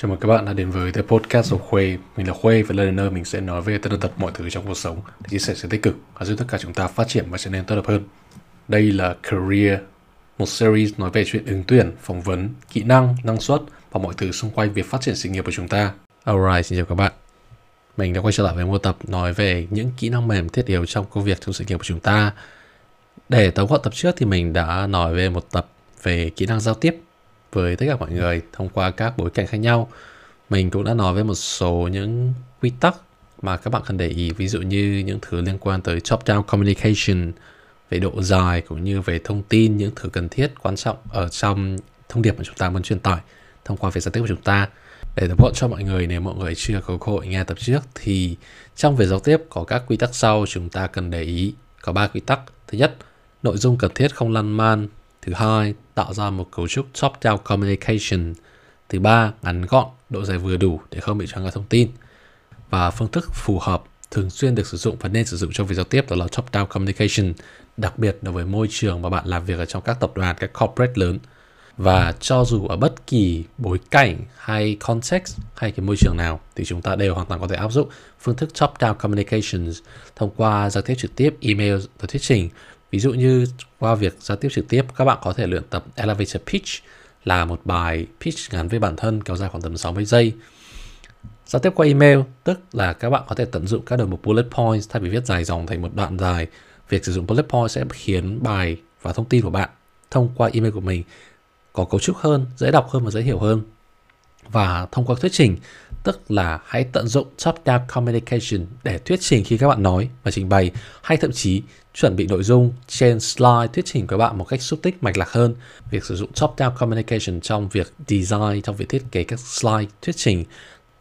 Chào mừng các bạn đã đến với The Podcast của Khuê. Mình là Khuê và lần nơi mình sẽ nói về tất tật mọi thứ trong cuộc sống để chia sẻ sự tích cực và giúp tất cả chúng ta phát triển và trở nên tốt đẹp hơn. Đây là Career, một series nói về chuyện ứng tuyển, phỏng vấn, kỹ năng, năng suất và mọi thứ xung quanh việc phát triển sự nghiệp của chúng ta. Alright, xin chào các bạn. Mình đã quay trở lại với một tập nói về những kỹ năng mềm thiết yếu trong công việc trong sự nghiệp của chúng ta. Để tóm gọn tập trước thì mình đã nói về một tập về kỹ năng giao tiếp với tất cả mọi người thông qua các bối cảnh khác nhau. Mình cũng đã nói về một số những quy tắc mà các bạn cần để ý, ví dụ như những thứ liên quan tới top-down communication, về độ dài cũng như về thông tin, những thứ cần thiết quan trọng ở trong thông điệp mà chúng ta muốn truyền tải thông qua việc giao tiếp của chúng ta. Để tập hợp cho mọi người nếu mọi người chưa có cơ hội nghe tập trước thì trong việc giao tiếp có các quy tắc sau chúng ta cần để ý. Có ba quy tắc. Thứ nhất, nội dung cần thiết không lan man Thứ hai, tạo ra một cấu trúc top-down communication. Thứ ba, ngắn gọn, độ dài vừa đủ để không bị choáng ngợp thông tin. Và phương thức phù hợp thường xuyên được sử dụng và nên sử dụng trong việc giao tiếp đó là top-down communication, đặc biệt đối với môi trường mà bạn làm việc ở trong các tập đoàn, các corporate lớn. Và cho dù ở bất kỳ bối cảnh hay context hay cái môi trường nào thì chúng ta đều hoàn toàn có thể áp dụng phương thức top-down communications thông qua giao tiếp trực tiếp, email và thuyết trình Ví dụ như qua việc giao tiếp trực tiếp, các bạn có thể luyện tập elevator pitch là một bài pitch ngắn với bản thân kéo dài khoảng tầm 60 giây. Giao tiếp qua email tức là các bạn có thể tận dụng các đầu mục bullet points thay vì viết dài dòng thành một đoạn dài. Việc sử dụng bullet points sẽ khiến bài và thông tin của bạn thông qua email của mình có cấu trúc hơn, dễ đọc hơn và dễ hiểu hơn. Và thông qua thuyết trình tức là hãy tận dụng top-down communication để thuyết trình khi các bạn nói và trình bày hay thậm chí chuẩn bị nội dung trên slide thuyết trình của bạn một cách xúc tích mạch lạc hơn. Việc sử dụng top-down communication trong việc design, trong việc thiết kế các slide thuyết trình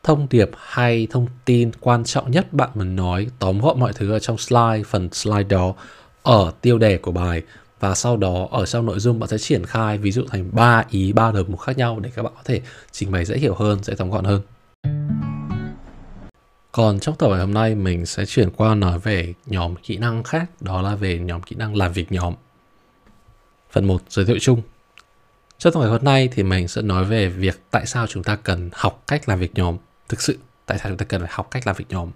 thông điệp hay thông tin quan trọng nhất bạn muốn nói tóm gọn mọi thứ ở trong slide phần slide đó ở tiêu đề của bài và sau đó ở trong nội dung bạn sẽ triển khai ví dụ thành 3 ý 3 đầu mục khác nhau để các bạn có thể trình bày dễ hiểu hơn, dễ tóm gọn hơn. Còn trong tập ngày hôm nay mình sẽ chuyển qua nói về nhóm kỹ năng khác, đó là về nhóm kỹ năng làm việc nhóm. Phần 1 giới thiệu chung. Trong tập ngày hôm nay thì mình sẽ nói về việc tại sao chúng ta cần học cách làm việc nhóm. Thực sự, tại sao chúng ta cần phải học cách làm việc nhóm.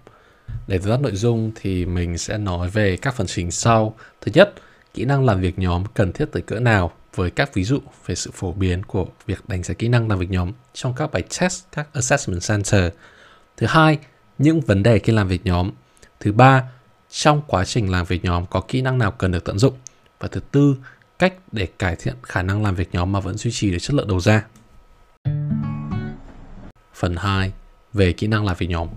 Để dẫn dắt nội dung thì mình sẽ nói về các phần chính sau. Thứ nhất, kỹ năng làm việc nhóm cần thiết tới cỡ nào với các ví dụ về sự phổ biến của việc đánh giá kỹ năng làm việc nhóm trong các bài test, các assessment center. Thứ hai, những vấn đề khi làm việc nhóm. Thứ ba, trong quá trình làm việc nhóm có kỹ năng nào cần được tận dụng. Và thứ tư, cách để cải thiện khả năng làm việc nhóm mà vẫn duy trì được chất lượng đầu ra. Phần 2 về kỹ năng làm việc nhóm.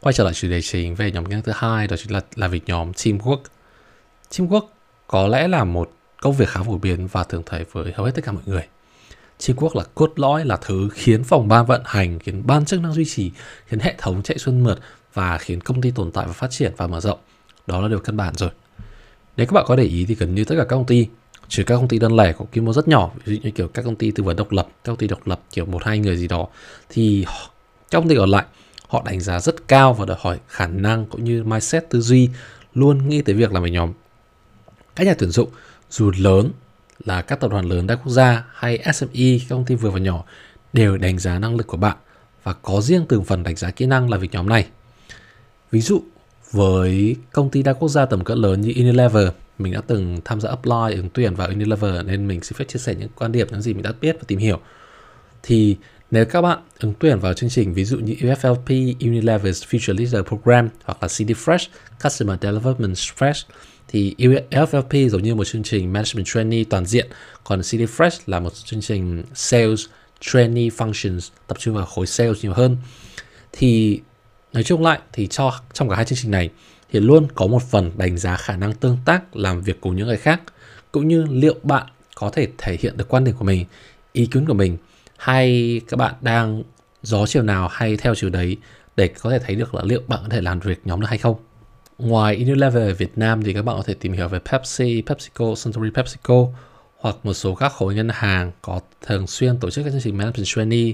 Quay trở lại chủ đề chính về nhóm kỹ năng thứ hai đó chính là làm việc nhóm teamwork. Teamwork có lẽ là một công việc khá phổ biến và thường thấy với hầu hết tất cả mọi người. Teamwork là cốt lõi là thứ khiến phòng ban vận hành, khiến ban chức năng duy trì, khiến hệ thống chạy xuân mượt và khiến công ty tồn tại và phát triển và mở rộng. Đó là điều căn bản rồi. Nếu các bạn có để ý thì gần như tất cả các công ty, trừ các công ty đơn lẻ có quy mô rất nhỏ, ví dụ như kiểu các công ty tư vấn độc lập, các công ty độc lập kiểu một hai người gì đó, thì các công ty còn lại họ đánh giá rất cao và đòi hỏi khả năng cũng như mindset tư duy luôn nghĩ tới việc làm việc nhóm. Các nhà tuyển dụng dù lớn là các tập đoàn lớn đa quốc gia hay SME, các công ty vừa và nhỏ đều đánh giá năng lực của bạn và có riêng từng phần đánh giá kỹ năng là việc nhóm này. Ví dụ với công ty đa quốc gia tầm cỡ lớn như Unilever, mình đã từng tham gia apply ứng tuyển vào Unilever nên mình xin phép chia sẻ những quan điểm những gì mình đã biết và tìm hiểu. Thì nếu các bạn ứng tuyển vào chương trình ví dụ như UFLP, Unilever's Future Leader Program hoặc là CD Fresh, Customer Development Fresh thì LFP giống như một chương trình Management Trainee toàn diện, còn CD Fresh là một chương trình Sales Trainee Functions tập trung vào khối sales nhiều hơn. Thì nói chung lại thì cho trong cả hai chương trình này thì luôn có một phần đánh giá khả năng tương tác làm việc cùng những người khác cũng như liệu bạn có thể thể hiện được quan điểm của mình, ý kiến của mình hay các bạn đang gió chiều nào hay theo chiều đấy để có thể thấy được là liệu bạn có thể làm việc nhóm được hay không. Ngoài Unilever ở Việt Nam thì các bạn có thể tìm hiểu về Pepsi, PepsiCo, Suntory PepsiCo hoặc một số các khối ngân hàng có thường xuyên tổ chức các chương trình Management Trainee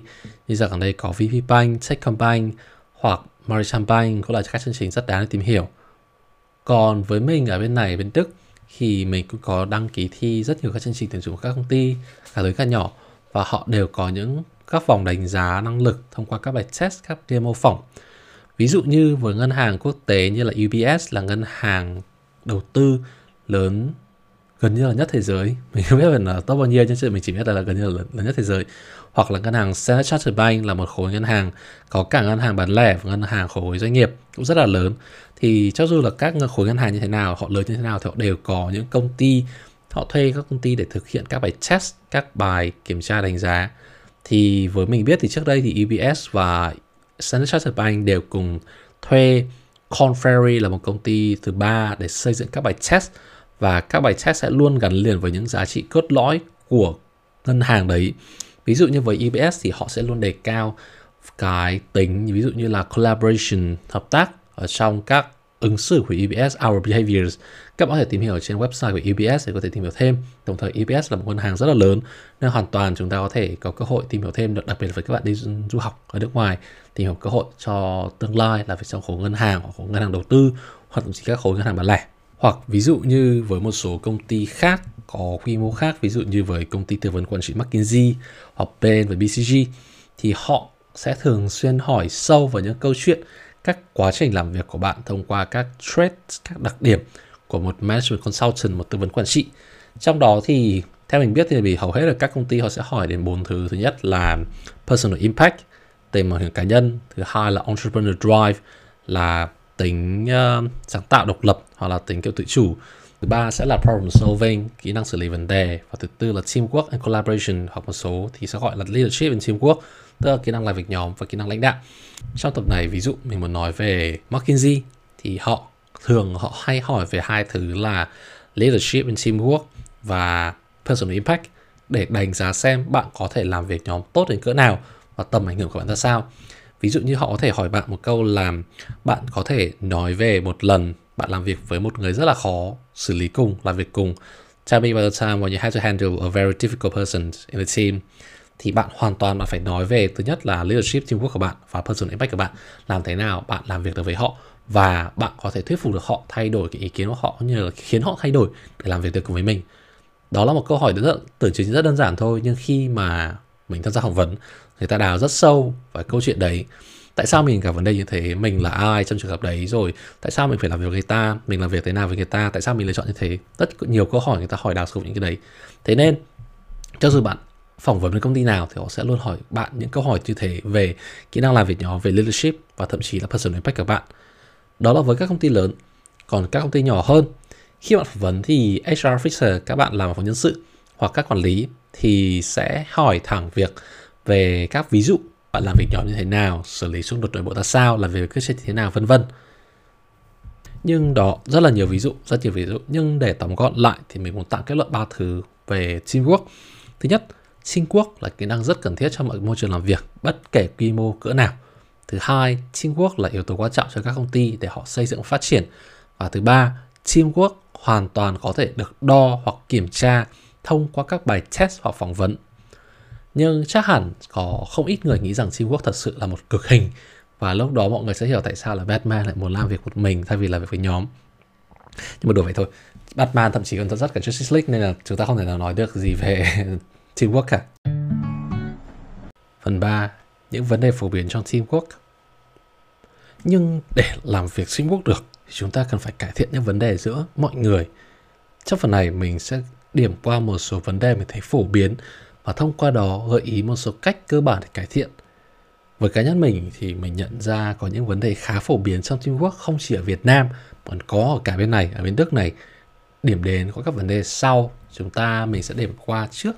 như giờ gần đây có VP Bank, Techcombank hoặc Maritime Bank cũng là các chương trình rất đáng để tìm hiểu. Còn với mình ở bên này bên Đức thì mình cũng có đăng ký thi rất nhiều các chương trình tuyển dụng của các công ty cả lớn cả nhỏ và họ đều có những các vòng đánh giá năng lực thông qua các bài test, các demo phỏng. Ví dụ như với ngân hàng quốc tế như là UBS là ngân hàng đầu tư lớn gần như là nhất thế giới. Mình không biết là top bao nhiêu nhưng mình chỉ biết là, là gần như là lớn, lớn nhất thế giới. Hoặc là ngân hàng Standard Chartered Bank là một khối ngân hàng có cả ngân hàng bán lẻ và ngân hàng khối doanh nghiệp cũng rất là lớn. Thì cho dù là các khối ngân hàng như thế nào họ lớn như thế nào thì họ đều có những công ty họ thuê các công ty để thực hiện các bài test các bài kiểm tra đánh giá. Thì với mình biết thì trước đây thì UBS và Standard Chartered Bank đều cùng thuê Conferry Ferry là một công ty thứ ba để xây dựng các bài test và các bài test sẽ luôn gắn liền với những giá trị cốt lõi của ngân hàng đấy. Ví dụ như với EBS thì họ sẽ luôn đề cao cái tính, ví dụ như là collaboration, hợp tác ở trong các ứng xử của EBS Our Behaviors. Các bạn có thể tìm hiểu trên website của EBS để có thể tìm hiểu thêm. Đồng thời EBS là một ngân hàng rất là lớn, nên hoàn toàn chúng ta có thể có cơ hội tìm hiểu thêm được đặc biệt với các bạn đi du học ở nước ngoài, tìm hiểu cơ hội cho tương lai là phải trong khối ngân hàng hoặc khối ngân hàng đầu tư, hoặc thậm chí các khối ngân hàng bán lẻ. Hoặc ví dụ như với một số công ty khác, có quy mô khác, ví dụ như với công ty tư vấn quản trị McKinsey hoặc Bain và BCG thì họ sẽ thường xuyên hỏi sâu vào những câu chuyện các quá trình làm việc của bạn thông qua các traits, các đặc điểm của một management consultant, một tư vấn quản trị. Trong đó thì theo mình biết thì vì hầu hết là các công ty họ sẽ hỏi đến bốn thứ. Thứ nhất là personal impact, tìm ảnh hưởng cá nhân. Thứ hai là entrepreneur drive, là tính uh, sáng tạo độc lập hoặc là tính kiểu tự chủ thứ ba sẽ là problem solving, kỹ năng xử lý vấn đề. Và thứ tư là teamwork and collaboration hoặc một số thì sẽ gọi là leadership and teamwork, tức là kỹ năng làm việc nhóm và kỹ năng lãnh đạo. Trong tập này, ví dụ mình muốn nói về McKinsey thì họ thường họ hay hỏi về hai thứ là leadership and teamwork và personal impact để đánh giá xem bạn có thể làm việc nhóm tốt đến cỡ nào và tầm ảnh hưởng của bạn ra sao. Ví dụ như họ có thể hỏi bạn một câu là bạn có thể nói về một lần bạn làm việc với một người rất là khó xử lý cùng, làm việc cùng. Tell me about the time when you had to handle a very difficult person in the team. Thì bạn hoàn toàn bạn phải nói về, thứ nhất là leadership teamwork của bạn và personal impact của bạn. Làm thế nào bạn làm việc được với họ và bạn có thể thuyết phục được họ thay đổi cái ý kiến của họ như là khiến họ thay đổi để làm việc được cùng với mình. Đó là một câu hỏi rất, tưởng chừng rất đơn giản thôi, nhưng khi mà mình tham gia phỏng vấn, người ta đào rất sâu vào câu chuyện đấy tại sao mình gặp vấn đề như thế? Mình là ai trong trường hợp đấy? Rồi, tại sao mình phải làm việc với người ta? Mình làm việc thế nào với người ta? Tại sao mình lựa chọn như thế? Rất nhiều câu hỏi người ta hỏi đào sâu những cái đấy. Thế nên, cho dù bạn phỏng vấn với công ty nào thì họ sẽ luôn hỏi bạn những câu hỏi như thế về kỹ năng làm việc nhóm về leadership và thậm chí là personal impact của bạn. Đó là với các công ty lớn, còn các công ty nhỏ hơn. Khi bạn phỏng vấn thì HR officer, các bạn làm phòng nhân sự hoặc các quản lý thì sẽ hỏi thẳng việc về các ví dụ bạn làm việc nhóm như thế nào, xử lý xung đột nội bộ ra sao, làm việc với chế như thế nào, vân vân. Nhưng đó rất là nhiều ví dụ, rất nhiều ví dụ. Nhưng để tóm gọn lại thì mình muốn tặng kết luận ba thứ về teamwork. Thứ nhất, teamwork là kỹ năng rất cần thiết trong mọi môi trường làm việc, bất kể quy mô cỡ nào. Thứ hai, teamwork là yếu tố quan trọng cho các công ty để họ xây dựng phát triển. Và thứ ba, teamwork hoàn toàn có thể được đo hoặc kiểm tra thông qua các bài test hoặc phỏng vấn nhưng chắc hẳn có không ít người nghĩ rằng teamwork thật sự là một cực hình. Và lúc đó mọi người sẽ hiểu tại sao là Batman lại muốn làm việc một mình thay vì làm việc với nhóm. Nhưng mà đùa vậy thôi. Batman thậm chí còn rất cả Justice League, nên là chúng ta không thể nào nói được gì về teamwork cả. Phần 3 những vấn đề phổ biến trong teamwork nhưng để làm việc teamwork được, thì chúng ta cần phải cải thiện những vấn đề giữa mọi người. Trong phần này mình sẽ điểm qua một số vấn đề mình thấy phổ biến và thông qua đó gợi ý một số cách cơ bản để cải thiện. Với cá nhân mình thì mình nhận ra có những vấn đề khá phổ biến trong teamwork không chỉ ở Việt Nam mà còn có ở cả bên này, ở bên Đức này. Điểm đến có các vấn đề sau, chúng ta mình sẽ điểm qua trước.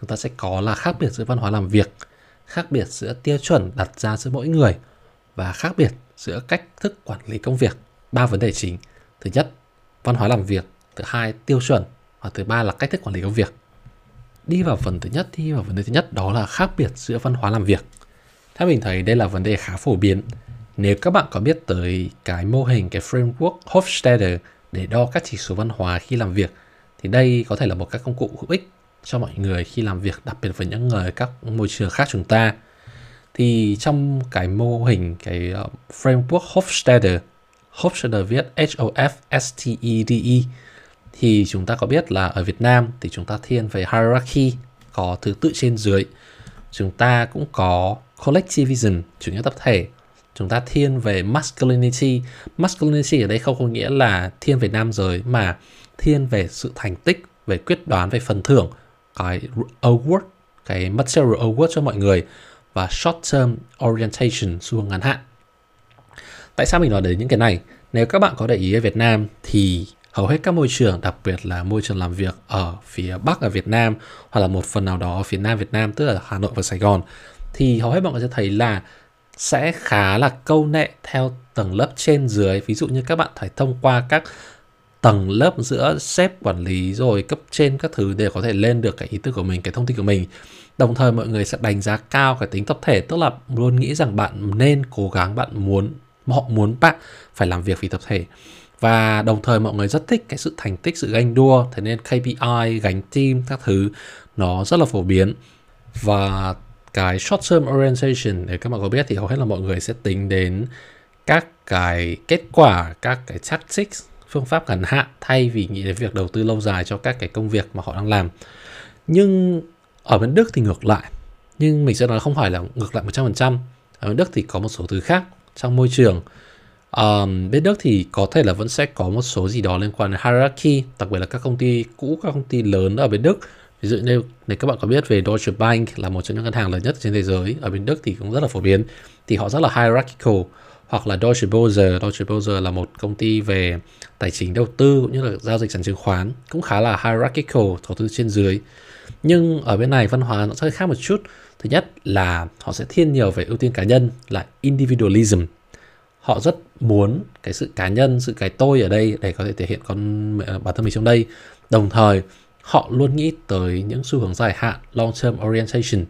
Chúng ta sẽ có là khác biệt giữa văn hóa làm việc, khác biệt giữa tiêu chuẩn đặt ra giữa mỗi người và khác biệt giữa cách thức quản lý công việc. Ba vấn đề chính. Thứ nhất, văn hóa làm việc. Thứ hai, tiêu chuẩn. Và thứ ba là cách thức quản lý công việc đi vào phần thứ nhất, đi vào vấn đề thứ nhất, đó là khác biệt giữa văn hóa làm việc. Theo mình thấy đây là vấn đề khá phổ biến. Nếu các bạn có biết tới cái mô hình, cái framework Hofstadter để đo các chỉ số văn hóa khi làm việc, thì đây có thể là một các công cụ hữu ích cho mọi người khi làm việc, đặc biệt với những người các môi trường khác chúng ta. Thì trong cái mô hình, cái ờ, framework Hofstadter Hofstadter viết H O F S T E D E thì chúng ta có biết là ở Việt Nam thì chúng ta thiên về hierarchy, có thứ tự trên dưới. Chúng ta cũng có collectivism, chủ nghĩa tập thể. Chúng ta thiên về masculinity. Masculinity ở đây không có nghĩa là thiên về nam giới, mà thiên về sự thành tích, về quyết đoán, về phần thưởng. Cái award cái material award cho mọi người và short term orientation xu hướng ngắn hạn. Tại sao mình nói đến những cái này? Nếu các bạn có để ý ở Việt Nam thì hầu hết các môi trường, đặc biệt là môi trường làm việc ở phía Bắc ở Việt Nam, hoặc là một phần nào đó ở phía Nam Việt Nam, tức là Hà Nội và Sài Gòn, thì hầu hết mọi người sẽ thấy là sẽ khá là câu nệ theo tầng lớp trên dưới. Ví dụ như các bạn phải thông qua các tầng lớp giữa sếp quản lý rồi cấp trên các thứ để có thể lên được cái ý tưởng của mình, cái thông tin của mình. Đồng thời mọi người sẽ đánh giá cao cái tính tập thể, tức là luôn nghĩ rằng bạn nên cố gắng, bạn muốn, họ muốn bạn phải làm việc vì tập thể và đồng thời mọi người rất thích cái sự thành tích, sự ganh đua. Thế nên KPI gánh team các thứ, nó rất là phổ biến. Và cái short term orientation để các bạn có biết thì hầu hết là mọi người sẽ tính đến các cái kết quả, các cái tactics, phương pháp ngắn hạn, thay vì nghĩ đến việc đầu tư lâu dài cho các cái công việc mà họ đang làm. Nhưng ở bên Đức thì ngược lại. Nhưng mình sẽ nói không phải là ngược lại 100% ở bên Đức thì có một số thứ khác trong môi trường um, bên Đức thì có thể là vẫn sẽ có một số gì đó liên quan đến hierarchy đặc biệt là các công ty cũ các công ty lớn ở bên Đức. Ví dụ như nếu các bạn có biết về Deutsche Bank là một trong những ngân hàng lớn nhất trên thế giới ở bên Đức thì cũng rất là phổ biến thì họ rất là hierarchical. Hoặc là Deutsche Börse Deutsche Börse là một công ty về tài chính đầu tư cũng như là giao dịch sàn chứng khoán cũng khá là hierarchical có tư trên dưới. Nhưng ở bên này văn hóa nó sẽ khác một chút. Thứ nhất là họ sẽ thiên nhiều về ưu tiên cá nhân là individualism họ rất muốn cái sự cá nhân, sự cái tôi ở đây để có thể thể hiện con ờ, bản thân mình trong đây. Đồng thời, họ luôn nghĩ tới những xu hướng dài hạn, long term orientation.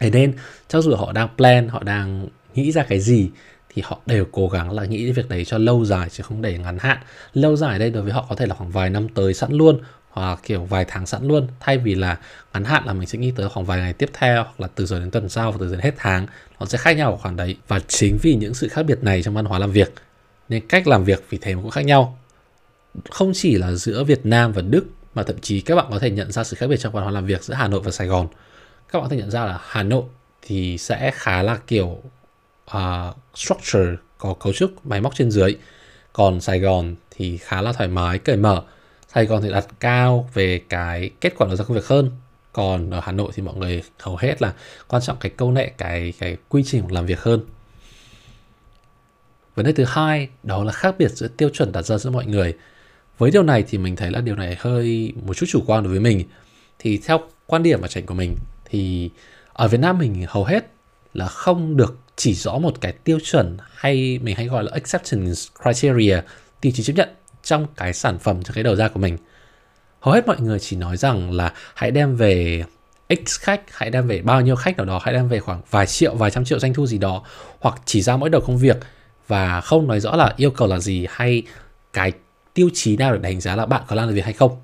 Thế nên, cho dù họ đang plan, họ đang nghĩ ra cái gì, thì họ đều cố gắng là nghĩ việc đấy cho lâu dài, chứ không để ngắn hạn. Lâu dài đây đối với họ có thể là khoảng vài năm tới sẵn luôn hoặc kiểu vài tháng sẵn luôn. Thay vì là ngắn hạn là mình sẽ nghĩ tới khoảng vài ngày tiếp theo hoặc là từ giờ đến tuần sau và từ giờ đến hết tháng nó sẽ khác nhau ở khoảng đấy. Và chính vì những sự khác biệt này trong văn hóa làm việc nên cách làm việc vì thế mà cũng khác nhau. Không chỉ là giữa Việt Nam và Đức mà thậm chí các bạn có thể nhận ra sự khác biệt trong văn hóa làm việc giữa Hà Nội và Sài Gòn. Các bạn có thể nhận ra là Hà Nội thì sẽ khá là kiểu uh, structure có cấu trúc máy móc trên dưới. Còn Sài Gòn thì khá là thoải mái cởi mở. Sài Gòn thì đặt cao về cái kết quả đầu ra công việc hơn. Còn ở Hà Nội thì mọi người hầu hết là quan trọng cái câu nệ, cái cái quy trình làm việc hơn. Vấn đề thứ hai, đó là khác biệt giữa tiêu chuẩn đặt ra giữa mọi người. Với điều này thì mình thấy là điều này hơi một chút chủ quan đối với mình. Thì theo quan điểm và tránh của mình thì ở Việt Nam mình hầu hết là không được chỉ rõ một cái tiêu chuẩn hay mình hay gọi là acceptance criteria, tiêu chí chấp nhận trong cái sản phẩm cho cái đầu ra của mình. Hầu hết mọi người chỉ nói rằng là hãy đem về x khách, hãy đem về bao nhiêu khách nào đó, hãy đem về khoảng vài triệu, vài trăm triệu doanh thu gì đó, hoặc chỉ ra mỗi đầu công việc và không nói rõ là yêu cầu là gì hay cái tiêu chí nào để đánh giá là bạn có làm được việc hay không.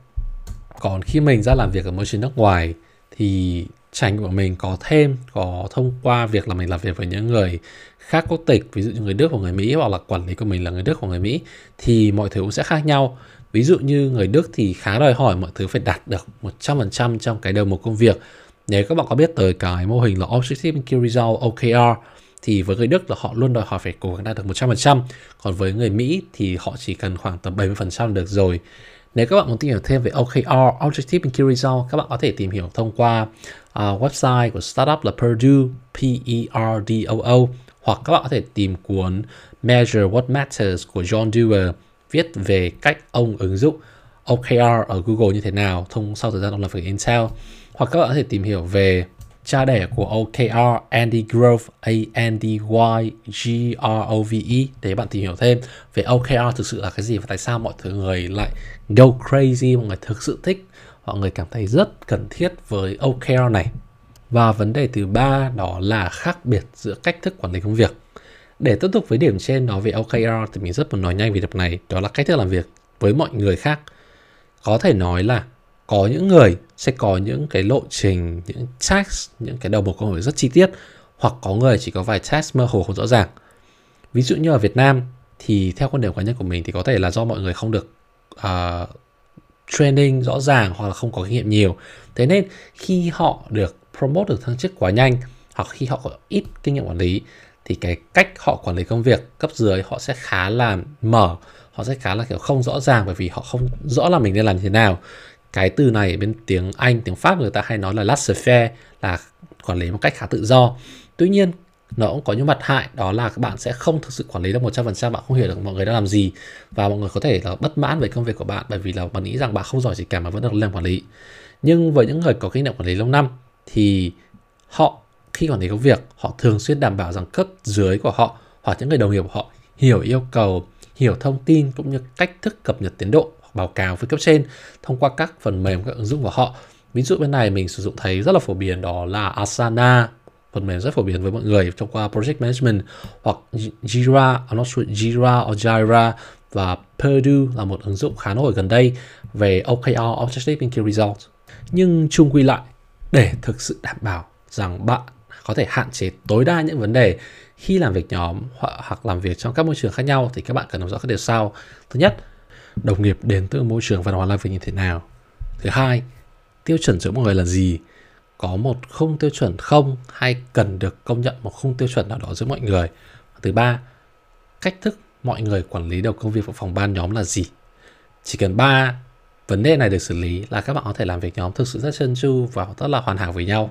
Còn khi mình ra làm việc ở môi trường nước ngoài thì trải nghiệm của mình có thêm có thông qua việc là mình làm việc với những người khác quốc tịch ví dụ như người Đức hoặc người Mỹ hoặc là quản lý của mình là người Đức hoặc người Mỹ thì mọi thứ cũng sẽ khác nhau. Ví dụ như người Đức thì khá đòi hỏi mọi thứ phải đạt được 100% trong cái đầu một công việc. Nếu các bạn có biết tới cái mô hình là Objective Key Result OKR thì với người Đức là họ luôn đòi hỏi phải cố gắng đạt được 100% còn với người Mỹ thì họ chỉ cần khoảng tầm 70% được rồi. Nếu các bạn muốn tìm hiểu thêm về OKR, Objective and Key Result, các bạn có thể tìm hiểu thông qua uh, website của startup là Purdue, P-E-R-D-O-O, hoặc các bạn có thể tìm cuốn Measure What Matters của John Dewar viết về cách ông ứng dụng OKR ở Google như thế nào thông sau thời gian ông làm việc Intel. Hoặc các bạn có thể tìm hiểu về cha đẻ của OKR Andy Grove A N D Y G R O V E để bạn tìm hiểu thêm về OKR thực sự là cái gì và tại sao mọi người lại go crazy mọi người thực sự thích mọi người cảm thấy rất cần thiết với OKR này. Và vấn đề thứ ba đó là khác biệt giữa cách thức quản lý công việc. Để tiếp tục với điểm trên đó về OKR thì mình rất muốn nói nhanh về điểm này đó là cách thức làm việc với mọi người khác. Có thể nói là có những người sẽ có những cái lộ trình những task những cái đầu mục công việc rất chi tiết hoặc có người chỉ có vài task mơ hồ không rõ ràng. Ví dụ như ở Việt Nam thì theo quan điểm cá nhân của mình thì có thể là do mọi người không được uh, training rõ ràng hoặc là không có kinh nghiệm nhiều. Thế nên khi họ được promote, được thăng chức quá nhanh hoặc khi họ có ít kinh nghiệm quản lý, thì cái cách họ quản lý công việc cấp dưới họ sẽ khá là mở. Họ sẽ khá là, kiểu, không rõ ràng bởi vì họ không rõ là mình nên làm như thế nào. Cái từ này bên tiếng Anh, tiếng Pháp người ta hay nói là laissez faire là quản lý một cách khá tự do. Tuy nhiên nó cũng có những mặt hại, đó là các bạn sẽ không thực sự quản lý được 100% bạn không hiểu được mọi người đang làm gì. Và mọi người có thể là bất mãn về công việc của bạn bởi vì là bạn nghĩ rằng bạn không giỏi gì cả mà vẫn được làm quản lý. Nhưng với những người có kinh nghiệm quản lý lâu năm thì họ khi quản lý công việc, họ thường xuyên đảm bảo rằng cấp dưới của họ hoặc những người đồng nghiệp của họ hiểu yêu cầu, hiểu thông tin cũng như cách thức cập nhật tiến độ báo cáo với cấp trên thông qua các phần mềm, các ứng dụng của họ. Ví dụ bên này mình sử dụng thấy rất là phổ biến, đó là Asana phần mềm rất phổ biến với mọi người thông qua project management hoặc Jira, I'm Jira or Jira và Purdue là một ứng dụng khá nổi gần đây về OKR Objective Key Results. Nhưng chung quy lại, để thực sự đảm bảo rằng bạn có thể hạn chế tối đa những vấn đề khi làm việc nhóm hoặc làm việc trong các môi trường khác nhau thì các bạn cần nắm rõ các điều sau. Thứ nhất, đồng nghiệp đến từ môi trường văn hóa làm việc như thế nào. Thứ hai, tiêu chuẩn giữa mọi người là gì có một khung tiêu chuẩn không hay cần được công nhận một khung tiêu chuẩn nào đó giữa mọi người. Thứ ba, cách thức mọi người quản lý đầu công việc của phòng ban nhóm là gì. Chỉ cần ba vấn đề này được xử lý là các bạn có thể làm việc nhóm thực sự rất chân chu và rất là hoàn hảo với nhau.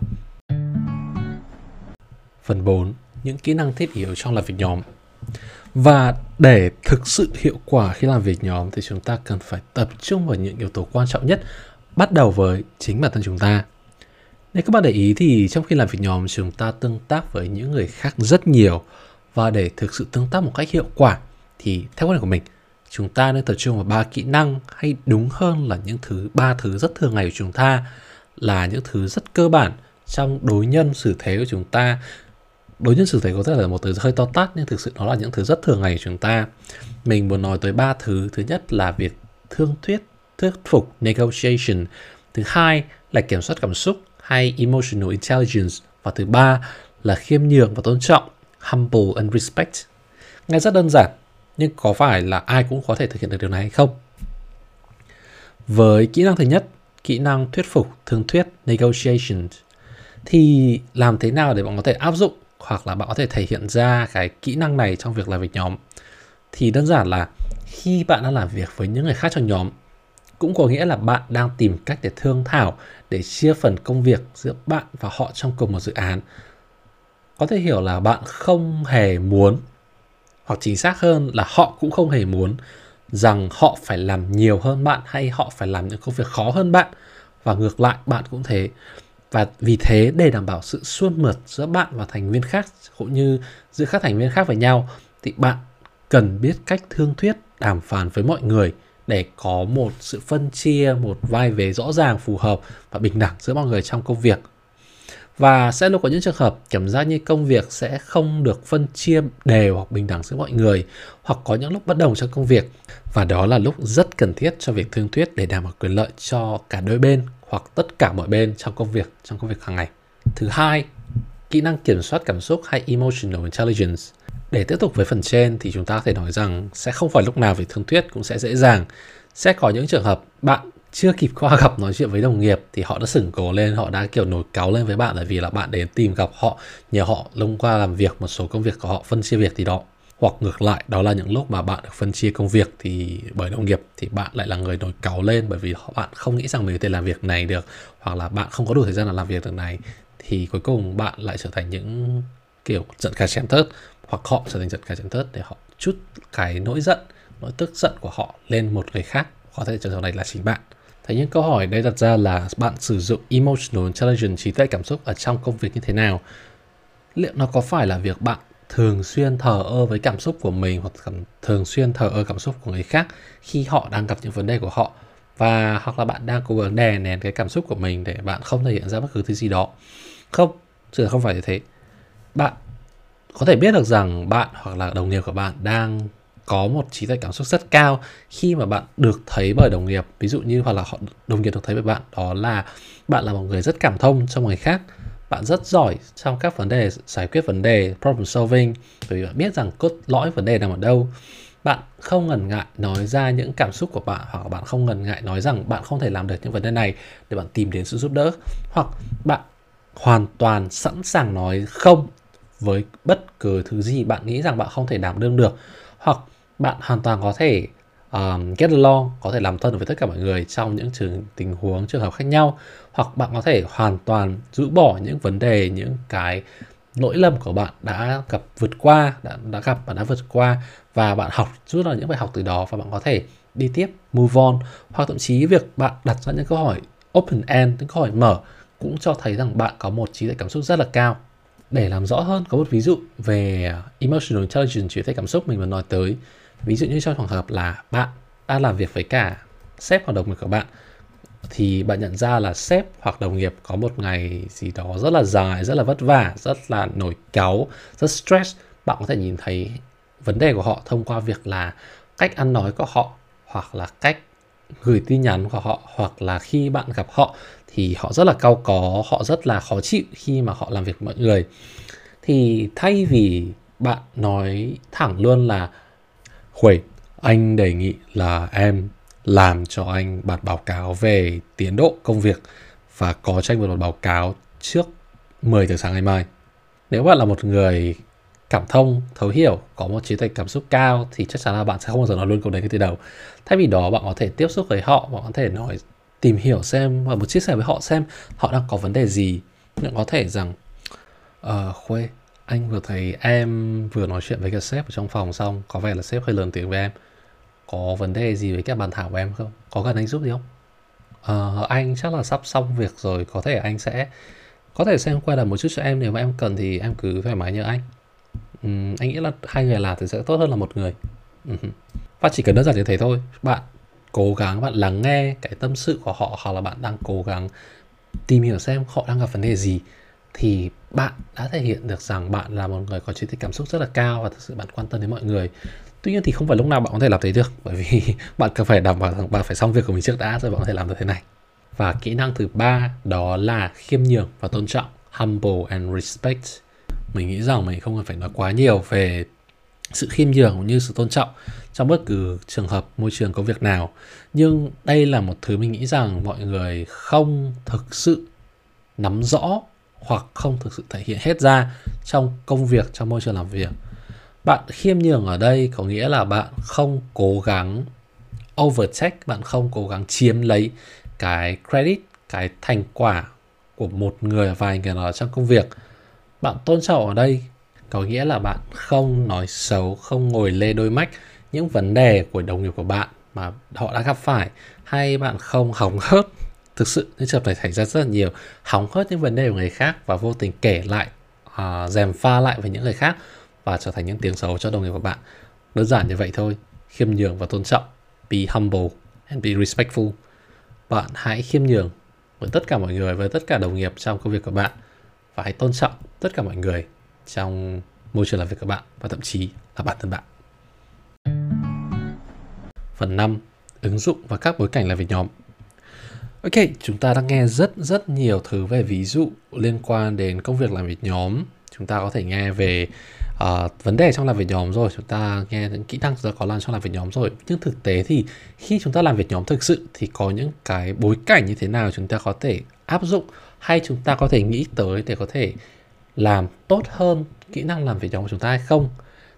Phần 4. Những kỹ năng thiết yếu trong làm việc nhóm. Và để thực sự hiệu quả khi làm việc nhóm thì chúng ta cần phải tập trung vào những yếu tố quan trọng nhất bắt đầu với chính bản thân chúng ta nếu các bạn để ý thì trong khi làm việc nhóm, chúng ta tương tác với những người khác rất nhiều. Và để thực sự tương tác một cách hiệu quả thì theo quan điểm của mình, chúng ta nên tập trung vào ba kỹ năng hay đúng hơn là những thứ, ba thứ rất thường ngày của chúng ta, là những thứ rất cơ bản trong đối nhân xử thế của chúng ta. Đối nhân xử thế có thể là một từ hơi to tát, nhưng thực sự nó là những thứ rất thường ngày của chúng ta. Mình muốn nói tới ba thứ. Thứ nhất là việc thương thuyết thuyết phục, negotiation. Thứ hai là kiểm soát cảm xúc hay emotional intelligence. Và thứ ba là khiêm nhường và tôn trọng, humble and respect. Nghe rất đơn giản, nhưng có phải là ai cũng có thể thực hiện được điều này hay không? Với kỹ năng thứ nhất, kỹ năng thuyết phục thương thuyết, negotiation, thì làm thế nào để bạn có thể áp dụng hoặc là bạn có thể thể hiện ra cái kỹ năng này trong việc làm việc nhóm? Thì đơn giản là khi bạn đang làm việc với những người khác trong nhóm, cũng có nghĩa là bạn đang tìm cách để thương thảo để chia phần công việc giữa bạn và họ trong cùng một dự án. Có thể hiểu là bạn không hề muốn, hoặc chính xác hơn là họ cũng không hề muốn rằng họ phải làm nhiều hơn bạn hay họ phải làm những công việc khó hơn bạn. Và ngược lại, bạn cũng thế. Và vì thế, để đảm bảo sự suôn mượt giữa bạn và thành viên khác cũng như giữa các thành viên khác với nhau, thì bạn cần biết cách thương thuyết đàm phán với mọi người để có một sự phân chia, một vai vế rõ ràng, phù hợp và bình đẳng giữa mọi người trong công việc. Và sẽ luôn có những trường hợp cảm giác như công việc sẽ không được phân chia đều hoặc bình đẳng giữa mọi người hoặc có những lúc bất đồng trong công việc. Và đó là lúc rất cần thiết cho việc thương thuyết để đảm bảo quyền lợi cho cả đôi bên hoặc tất cả mọi bên trong công việc, trong công việc hàng ngày. Thứ hai, kỹ năng kiểm soát cảm xúc hay emotional intelligence để tiếp tục với phần trên thì chúng ta có thể nói rằng sẽ không phải lúc nào việc thương thuyết cũng sẽ dễ dàng. Sẽ có những trường hợp bạn chưa kịp qua gặp nói chuyện với đồng nghiệp thì họ đã sửng cổ lên, họ đã kiểu nổi cáu lên với bạn bởi vì là bạn đến tìm gặp họ, nhờ họ lông qua làm việc một số công việc của họ, phân chia việc thì đó. Hoặc ngược lại, đó là những lúc mà bạn được phân chia công việc thì bởi đồng nghiệp thì bạn lại là người nổi cáu lên bởi vì bạn không nghĩ rằng mình có thể làm việc này được hoặc là bạn không có đủ thời gian để làm việc được này thì cuối cùng bạn lại trở thành những kiểu giận cả chém thớt hoặc họ trở thành giận cả chém thớt để họ chút cái nỗi giận, nỗi tức giận của họ lên một người khác. Có thể trường hợp này là chính bạn. Thế những câu hỏi đây đặt ra là bạn sử dụng emotional intelligence, trí tuệ cảm xúc ở trong công việc như thế nào? Liệu nó có phải là việc bạn thường xuyên thờ ơ với cảm xúc của mình hoặc thường xuyên thờ ơ cảm xúc của người khác khi họ đang gặp những vấn đề của họ? Và hoặc là bạn đang cố gắng đè nén cái cảm xúc của mình để bạn không thể hiện ra bất cứ thứ gì đó. Không, sự không phải như thế. Bạn có thể biết được rằng bạn hoặc là đồng nghiệp của bạn đang có một trí tuệ cảm xúc rất cao khi mà bạn được thấy bởi đồng nghiệp. Ví dụ như hoặc là họ, đồng nghiệp được thấy bởi bạn, đó là bạn là một người rất cảm thông cho người khác, bạn rất giỏi trong các vấn đề, giải quyết vấn đề, problem solving, bởi vì bạn biết rằng cốt lõi vấn đề nằm ở đâu. Bạn không ngần ngại nói ra những cảm xúc của bạn, hoặc bạn không ngần ngại nói rằng bạn không thể làm được những vấn đề này để bạn tìm đến sự giúp đỡ, hoặc bạn hoàn toàn sẵn sàng nói không với bất cứ thứ gì bạn nghĩ rằng bạn không thể đảm đương được hoặc bạn hoàn toàn có thể um, get along có thể làm thân với tất cả mọi người trong những trường tình huống trường hợp khác nhau hoặc bạn có thể hoàn toàn rũ bỏ những vấn đề những cái lỗi lầm của bạn đã gặp vượt qua đã, đã gặp và đã vượt qua và bạn học rút ra những bài học từ đó và bạn có thể đi tiếp move on. Hoặc thậm chí việc bạn đặt ra những câu hỏi open end những câu hỏi mở cũng cho thấy rằng bạn có một trí tuệ cảm xúc rất là cao để làm rõ hơn có một ví dụ về emotional intelligence chuyển thể cảm xúc mình vừa nói tới ví dụ như trong trường hợp là bạn đang làm việc với cả sếp hoặc đồng nghiệp của bạn thì bạn nhận ra là sếp hoặc đồng nghiệp có một ngày gì đó rất là dài, rất là vất vả, rất là nổi cáu, rất stress. Bạn có thể nhìn thấy vấn đề của họ thông qua việc là cách ăn nói của họ hoặc là cách gửi tin nhắn của họ hoặc là khi bạn gặp họ thì họ rất là cao có, họ rất là khó chịu khi mà họ làm việc với mọi người. Thì thay vì bạn nói thẳng luôn là Huệ, anh đề nghị là em làm cho anh bản báo cáo về tiến độ công việc và có tranh một bản báo cáo trước 10 giờ sáng ngày mai. Nếu bạn là một người cảm thông, thấu hiểu, có một trí tuệ cảm xúc cao thì chắc chắn là bạn sẽ không bao giờ nói luôn câu đấy ngay từ đầu. Thay vì đó bạn có thể tiếp xúc với họ, bạn có thể nói tìm hiểu xem và một chia sẻ với họ xem họ đang có vấn đề gì. Bạn có thể rằng uh, Khuê, anh vừa thấy em vừa nói chuyện với cái sếp ở trong phòng xong có vẻ là sếp hơi lớn tiếng với em có vấn đề gì với các bàn thảo của em không có cần anh giúp gì không ờ, anh chắc là sắp xong việc rồi có thể anh sẽ có thể xem qua là một chút cho em nếu mà em cần thì em cứ thoải mái nhờ anh uhm, anh nghĩ là hai người làm thì sẽ tốt hơn là một người. Ừ. Và chỉ cần đơn giản như thế thôi. Bạn cố gắng bạn lắng nghe cái tâm sự của họ hoặc là bạn đang cố gắng tìm hiểu xem họ đang gặp vấn đề gì thì bạn đã thể hiện được rằng bạn là một người có trí tuệ cảm xúc rất là cao và thực sự bạn quan tâm đến mọi người. Tuy nhiên thì không phải lúc nào bạn có thể làm thế được bởi vì bạn cần phải đảm bảo rằng bạn phải xong việc của mình trước đã rồi bạn có thể làm được thế này. Và kỹ năng thứ ba đó là khiêm nhường và tôn trọng humble and respect mình nghĩ rằng mình không cần phải nói quá nhiều về sự khiêm nhường cũng như sự tôn trọng trong bất cứ trường hợp, môi trường công việc nào. Nhưng đây là một thứ mình nghĩ rằng mọi người không thực sự nắm rõ hoặc không thực sự thể hiện hết ra trong công việc, trong môi trường làm việc. Bạn khiêm nhường ở đây có nghĩa là bạn không cố gắng overtake, bạn không cố gắng chiếm lấy cái credit, cái thành quả của một người vài người nào trong công việc bạn tôn trọng ở đây có nghĩa là bạn không nói xấu không ngồi lê đôi mách những vấn đề của đồng nghiệp của bạn mà họ đã gặp phải. Hay bạn không hỏng hớt thực sự những trường hợp này xảy ra rất là nhiều hỏng hớt những vấn đề của người khác và vô tình kể lại uh, dèm pha lại với những người khác và trở thành những tiếng xấu cho đồng nghiệp của bạn. Đơn giản như vậy thôi khiêm nhường và tôn trọng. Be humble and be respectful. Bạn hãy khiêm nhường với tất cả mọi người với tất cả đồng nghiệp trong công việc của bạn và hãy tôn trọng tất cả mọi người trong môi trường làm việc của bạn và thậm chí là bản thân bạn phần 5 ứng dụng và các bối cảnh làm việc nhóm Ok, chúng ta đã nghe rất rất nhiều thứ về ví dụ liên quan đến công việc làm việc nhóm. Chúng ta có thể nghe về uh, vấn đề trong làm việc nhóm rồi, chúng ta nghe những kỹ năng chúng ta có làm trong làm việc nhóm rồi. Nhưng thực tế thì khi chúng ta làm việc nhóm thực sự thì có những cái bối cảnh như thế nào chúng ta có thể áp dụng hay chúng ta có thể nghĩ tới để có thể làm tốt hơn kỹ năng làm việc nhóm của chúng ta hay không.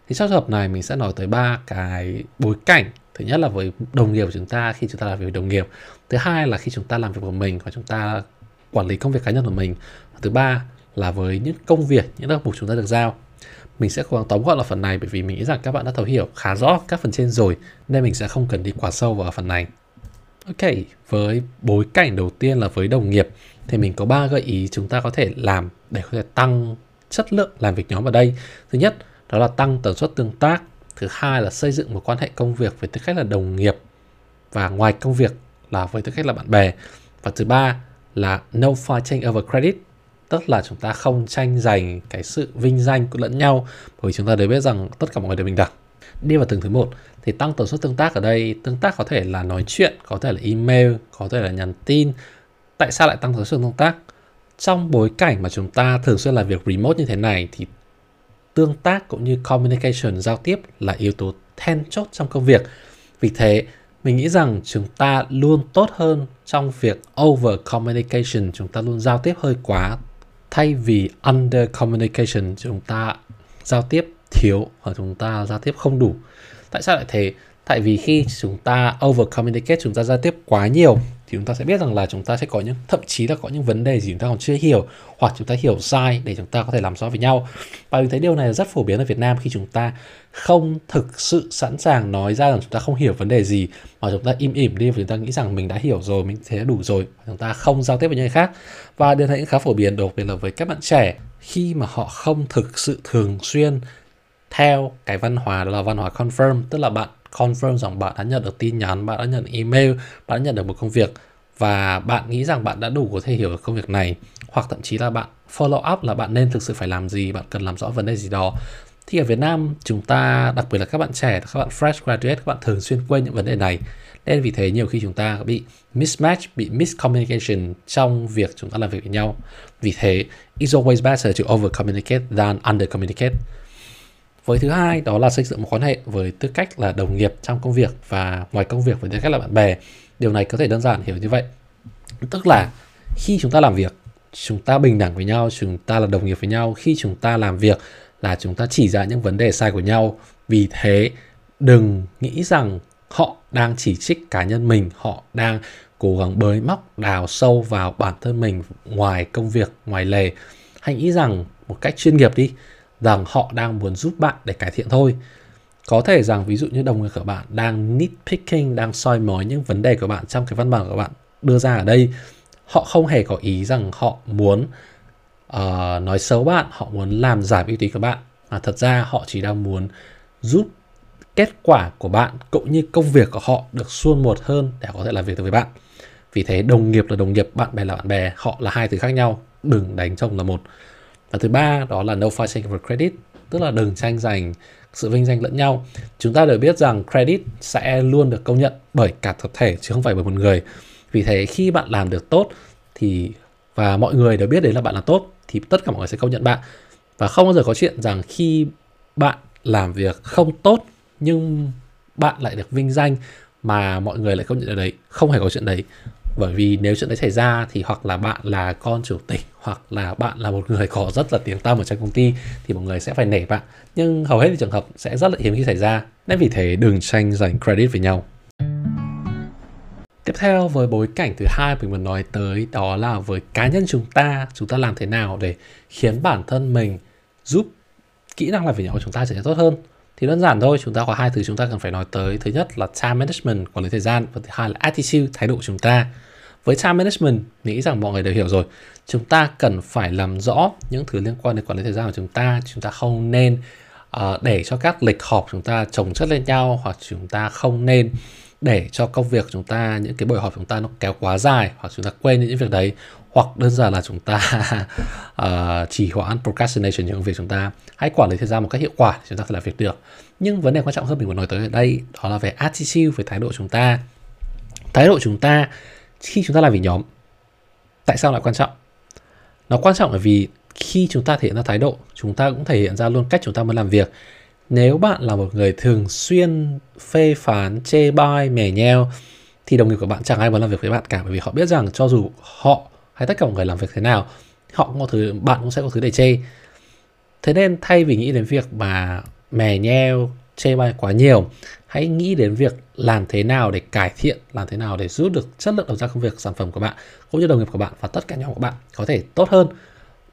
Thì trong trường hợp này mình sẽ nói tới ba cái bối cảnh. Thứ nhất là với đồng nghiệp của chúng ta khi chúng ta làm việc với đồng nghiệp. Thứ hai là khi chúng ta làm việc của mình và chúng ta quản lý công việc cá nhân của mình. Và thứ ba là với những công việc, những đặc vụ chúng ta được giao. Mình sẽ cố gắng tóm gọn là phần này bởi vì mình nghĩ rằng các bạn đã thấu hiểu khá rõ các phần trên rồi, nên mình sẽ không cần đi quá sâu vào phần này ok, với bối cảnh đầu tiên là với đồng nghiệp, thì mình có ba gợi ý chúng ta có thể làm để có thể tăng chất lượng làm việc nhóm ở đây. Thứ nhất, đó là tăng tần suất tương tác. Thứ hai là xây dựng một quan hệ công việc với tư cách là đồng nghiệp và ngoài công việc là với tư cách là bạn bè. Và thứ ba là no fighting over credit, tức là chúng ta không tranh giành cái sự vinh danh của lẫn nhau, bởi vì chúng ta đều biết rằng tất cả mọi người đều bình đẳng đi vào từng thứ một thì tăng tần suất tương tác ở đây. Tương tác có thể là nói chuyện có thể là email có thể là nhắn tin. Tại sao lại tăng tần suất tương tác? Trong bối cảnh mà chúng ta thường xuyên làm việc remote như thế này thì tương tác cũng như communication giao tiếp là yếu tố then chốt trong công việc. Vì thế, mình nghĩ rằng chúng ta luôn tốt hơn trong việc over communication, chúng ta luôn giao tiếp hơi quá thay vì under communication. Chúng ta giao tiếp thiếu và chúng ta giao tiếp không đủ tại sao lại thế tại vì khi chúng ta over communicate chúng ta giao tiếp quá nhiều thì chúng ta sẽ biết rằng là chúng ta sẽ có những thậm chí là có những vấn đề gì chúng ta còn chưa hiểu hoặc chúng ta hiểu sai để chúng ta có thể làm rõ với nhau và mình thấy điều này rất phổ biến ở Việt Nam khi chúng ta không thực sự sẵn sàng nói ra rằng chúng ta không hiểu vấn đề gì mà chúng ta im ỉm đi và chúng ta nghĩ rằng mình đã hiểu rồi mình thế đủ rồi chúng ta không giao tiếp với những người khác và điều này cũng khá phổ biến đặc biệt là với các bạn trẻ khi mà họ không thực sự thường xuyên theo cái văn hóa đó là văn hóa confirm tức là bạn confirm rằng bạn đã nhận được tin nhắn, bạn đã nhận email, bạn đã nhận được một công việc và bạn nghĩ rằng bạn đã đủ có thể hiểu được công việc này hoặc thậm chí là bạn follow up là bạn nên thực sự phải làm gì, bạn cần làm rõ vấn đề gì đó. Thì ở Việt Nam chúng ta đặc biệt là các bạn trẻ, các bạn fresh graduate, các bạn thường xuyên quên những vấn đề này. Nên vì thế nhiều khi chúng ta bị mismatch, bị miscommunication trong việc chúng ta làm việc với nhau. Vì thế, it's always better to over communicate than under communicate với thứ hai đó là xây dựng một quan hệ với tư cách là đồng nghiệp trong công việc và ngoài công việc với tư cách là bạn bè. Điều này có thể đơn giản hiểu như vậy. Tức là khi chúng ta làm việc, chúng ta bình đẳng với nhau, chúng ta là đồng nghiệp với nhau. Khi chúng ta làm việc là chúng ta chỉ ra những vấn đề sai của nhau. Vì thế, đừng nghĩ rằng họ đang chỉ trích cá nhân mình. Họ đang cố gắng bới móc, đào sâu vào bản thân mình ngoài công việc, ngoài lề. Hãy nghĩ rằng một cách chuyên nghiệp đi rằng họ đang muốn giúp bạn để cải thiện thôi. Có thể rằng ví dụ như đồng nghiệp của bạn đang nitpicking đang soi mói những vấn đề của bạn trong cái văn bản của bạn đưa ra ở đây họ không hề có ý rằng họ muốn uh, nói xấu bạn họ muốn làm giảm uy tín của bạn mà thật ra họ chỉ đang muốn giúp kết quả của bạn cũng như công việc của họ được suôn một hơn để có thể làm việc được với bạn. Vì thế đồng nghiệp là đồng nghiệp bạn bè là bạn bè họ là hai thứ khác nhau đừng đánh chồng là một và thứ ba đó là no fighting for credit, tức là đừng tranh giành sự vinh danh lẫn nhau. Chúng ta đều biết rằng credit sẽ luôn được công nhận bởi cả tập thể chứ không phải bởi một người. Vì thế khi bạn làm được tốt thì, và mọi người đều biết đấy là bạn làm tốt, thì tất cả mọi người sẽ công nhận bạn. Và không bao giờ có chuyện rằng khi bạn làm việc không tốt nhưng bạn lại được vinh danh mà mọi người lại công nhận ở đấy. Không hề có chuyện đấy bởi vì nếu chuyện đấy xảy ra thì hoặc là bạn là con chủ tịch hoặc là bạn là một người có rất là tiếng tăm ở trong công ty thì mọi người sẽ phải nể bạn. Nhưng hầu hết thì trường hợp sẽ rất là hiếm khi xảy ra. Nên vì thế đừng tranh giành credit với nhau. Tiếp theo với bối cảnh thứ hai mình muốn nói tới đó là với cá nhân chúng ta, chúng ta làm thế nào để khiến bản thân mình giúp kỹ năng làm việc nhỏ của chúng ta trở nên tốt hơn. Thì đơn giản thôi, chúng ta có hai thứ chúng ta cần phải nói tới. Thứ nhất là time management, quản lý thời gian và thứ hai là attitude, thái độ của chúng ta. Với time management, nghĩ rằng mọi người đều hiểu rồi. Chúng ta cần phải làm rõ những thứ liên quan đến quản lý thời gian của chúng ta. Chúng ta không nên uh, để cho các lịch họp chúng ta chồng chất lên nhau hoặc chúng ta không nên để cho công việc của chúng ta những cái buổi họp chúng ta nó kéo quá dài hoặc chúng ta quên những việc đấy hoặc đơn giản là chúng ta ờ, uh, trì hoãn procrastination những việc chúng ta hãy quản lý thời gian một cách hiệu quả chúng ta sẽ làm việc được. Nhưng vấn đề quan trọng hơn mình muốn nói tới ở đây đó là về attitude về thái độ chúng ta. Thái độ chúng ta khi chúng ta làm việc nhóm tại sao lại quan trọng? Nó quan trọng bởi vì khi chúng ta thể hiện ra thái độ chúng ta cũng thể hiện ra luôn cách chúng ta muốn làm việc. Nếu bạn là một người thường xuyên phê phán chê bai mè nheo thì đồng nghiệp của bạn chẳng ai muốn làm việc với bạn cả bởi vì họ biết rằng cho dù họ hay tất cả mọi người làm việc thế nào, họ cũng có thứ, bạn cũng sẽ có thứ để chê. Thế nên thay vì nghĩ đến việc mà mè nheo, chê bai quá nhiều, hãy nghĩ đến việc làm thế nào để cải thiện, làm thế nào để giúp được chất lượng đầu ra công việc, sản phẩm của bạn cũng như đồng nghiệp của bạn và tất cả nhóm của bạn có thể tốt hơn.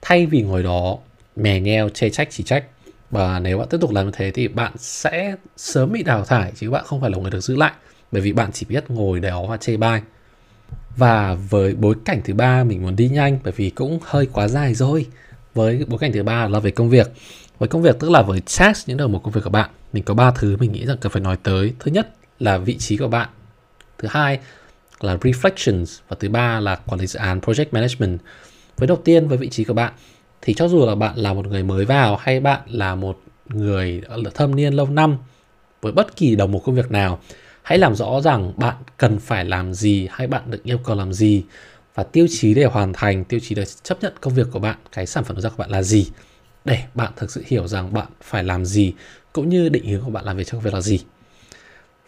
Thay vì ngồi đó mè nheo, chê trách, chỉ trách, và nếu bạn tiếp tục làm như thế thì bạn sẽ sớm bị đào thải chứ bạn không phải là người được giữ lại, bởi vì bạn chỉ biết ngồi đó và chê bai và với bối cảnh thứ ba mình muốn đi nhanh, bởi vì cũng hơi quá dài rồi. Với bối cảnh thứ ba là về công việc. Với công việc tức là với task những đầu mục công việc của bạn, mình có ba thứ mình nghĩ rằng cần phải nói tới. Thứ nhất là vị trí của bạn. Thứ hai là reflections. Và thứ ba là quản lý dự án, project management. Với đầu tiên, với vị trí của bạn, thì cho dù là bạn là một người mới vào hay bạn là một người thâm niên lâu năm, với bất kỳ đầu mục công việc nào hãy làm rõ rằng bạn cần phải làm gì hay bạn được yêu cầu làm gì và tiêu chí để hoàn thành, tiêu chí để chấp nhận công việc của bạn, cái sản phẩm ra của bạn là gì, để bạn thực sự hiểu rằng bạn phải làm gì cũng như định hướng của bạn làm việc trong công việc là gì.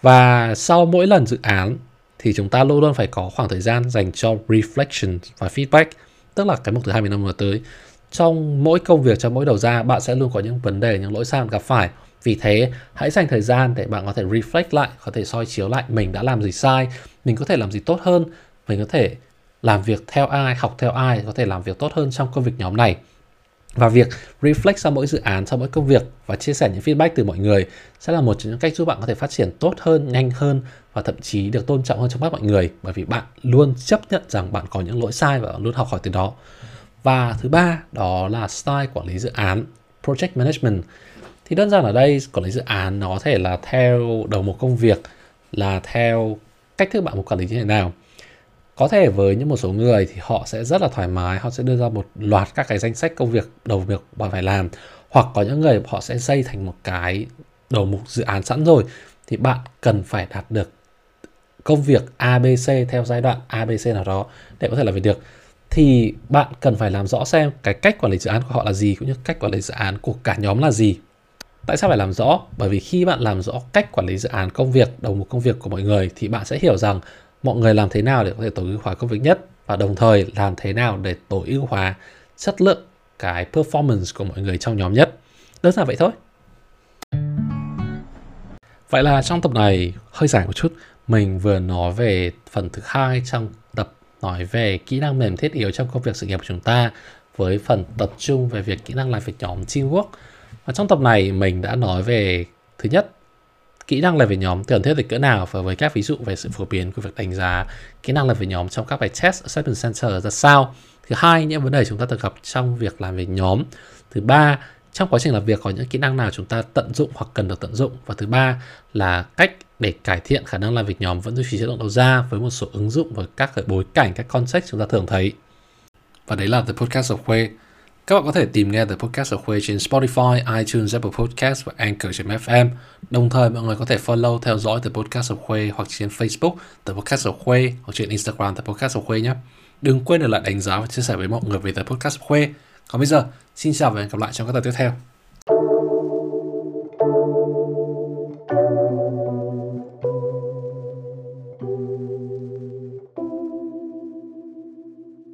Và sau mỗi lần dự án thì chúng ta luôn luôn phải có khoảng thời gian dành cho reflection và feedback, tức là cái mục thứ hai mình năm vừa tới. Trong mỗi công việc, trong mỗi đầu ra, bạn sẽ luôn có những vấn đề, những lỗi sai gặp phải vì thế, hãy dành thời gian để bạn có thể reflect lại, có thể soi chiếu lại mình đã làm gì sai, mình có thể làm gì tốt hơn, mình có thể làm việc theo ai, học theo ai, có thể làm việc tốt hơn trong công việc nhóm này. Và việc reflect sau mỗi dự án sau mỗi công việc và chia sẻ những feedback từ mọi người sẽ là một trong những cách giúp bạn có thể phát triển tốt hơn, nhanh hơn và thậm chí được tôn trọng hơn trong mắt mọi người. Bởi vì bạn luôn chấp nhận rằng bạn có những lỗi sai và luôn học hỏi từ đó. Và thứ ba, đó là style quản lý dự án, project management thì đơn giản ở đây quản lý dự án, nó có thể là theo đầu một công việc, là theo cách thức bạn muốn quản lý như thế nào. Có thể với những một số người thì họ sẽ rất là thoải mái, họ sẽ đưa ra một loạt các cái danh sách công việc đầu việc bạn phải làm. Hoặc có những người họ sẽ xây thành một cái đầu mục dự án sẵn rồi, thì bạn cần phải đạt được công việc ABC theo giai đoạn ABC nào đó để có thể làm việc được. Thì bạn cần phải làm rõ xem cái cách quản lý dự án của họ là gì, cũng như cách quản lý dự án của cả nhóm là gì tại sao phải làm rõ? Bởi vì khi bạn làm rõ cách quản lý dự án công việc, đầu mục công việc của mọi người thì bạn sẽ hiểu rằng mọi người làm thế nào để có thể tối ưu hóa công việc nhất và đồng thời làm thế nào để tối ưu hóa chất lượng cái performance của mọi người trong nhóm nhất. Đơn giản vậy thôi. Vậy là trong tập này, hơi dài một chút, mình vừa nói về phần thứ hai trong tập, nói về kỹ năng mềm thiết yếu trong công việc sự nghiệp của chúng ta với phần tập trung về việc kỹ năng làm việc nhóm teamwork và trong tập này, mình đã nói về, thứ nhất, kỹ năng làm việc nhóm cần thiết về cỡ nào và với các ví dụ về sự phổ biến của việc đánh giá kỹ năng làm việc nhóm trong các bài test assessment center ra sao. Thứ hai, những vấn đề chúng ta thường gặp trong việc làm việc nhóm. Thứ ba, trong quá trình làm việc có những kỹ năng nào chúng ta tận dụng hoặc cần được tận dụng. Và thứ ba là cách để cải thiện khả năng làm việc nhóm vẫn duy trì chất lượng đầu ra với một số ứng dụng và các bối cảnh, các context chúng ta thường thấy. Và đấy là The Podcast of Khuê các bạn có thể tìm nghe The Podcast của Khuê trên Spotify, iTunes, Apple Podcast và Anchor.fm. Đồng thời mọi người có thể follow theo dõi The Podcast của Khuê hoặc trên Facebook The Podcast của Khuê hoặc trên Instagram The Podcast của Khuê nhé. Đừng quên để lại đánh giá và chia sẻ với mọi người về The Podcast của Khuê. Còn bây giờ, xin chào và hẹn gặp lại trong các tập tiếp theo.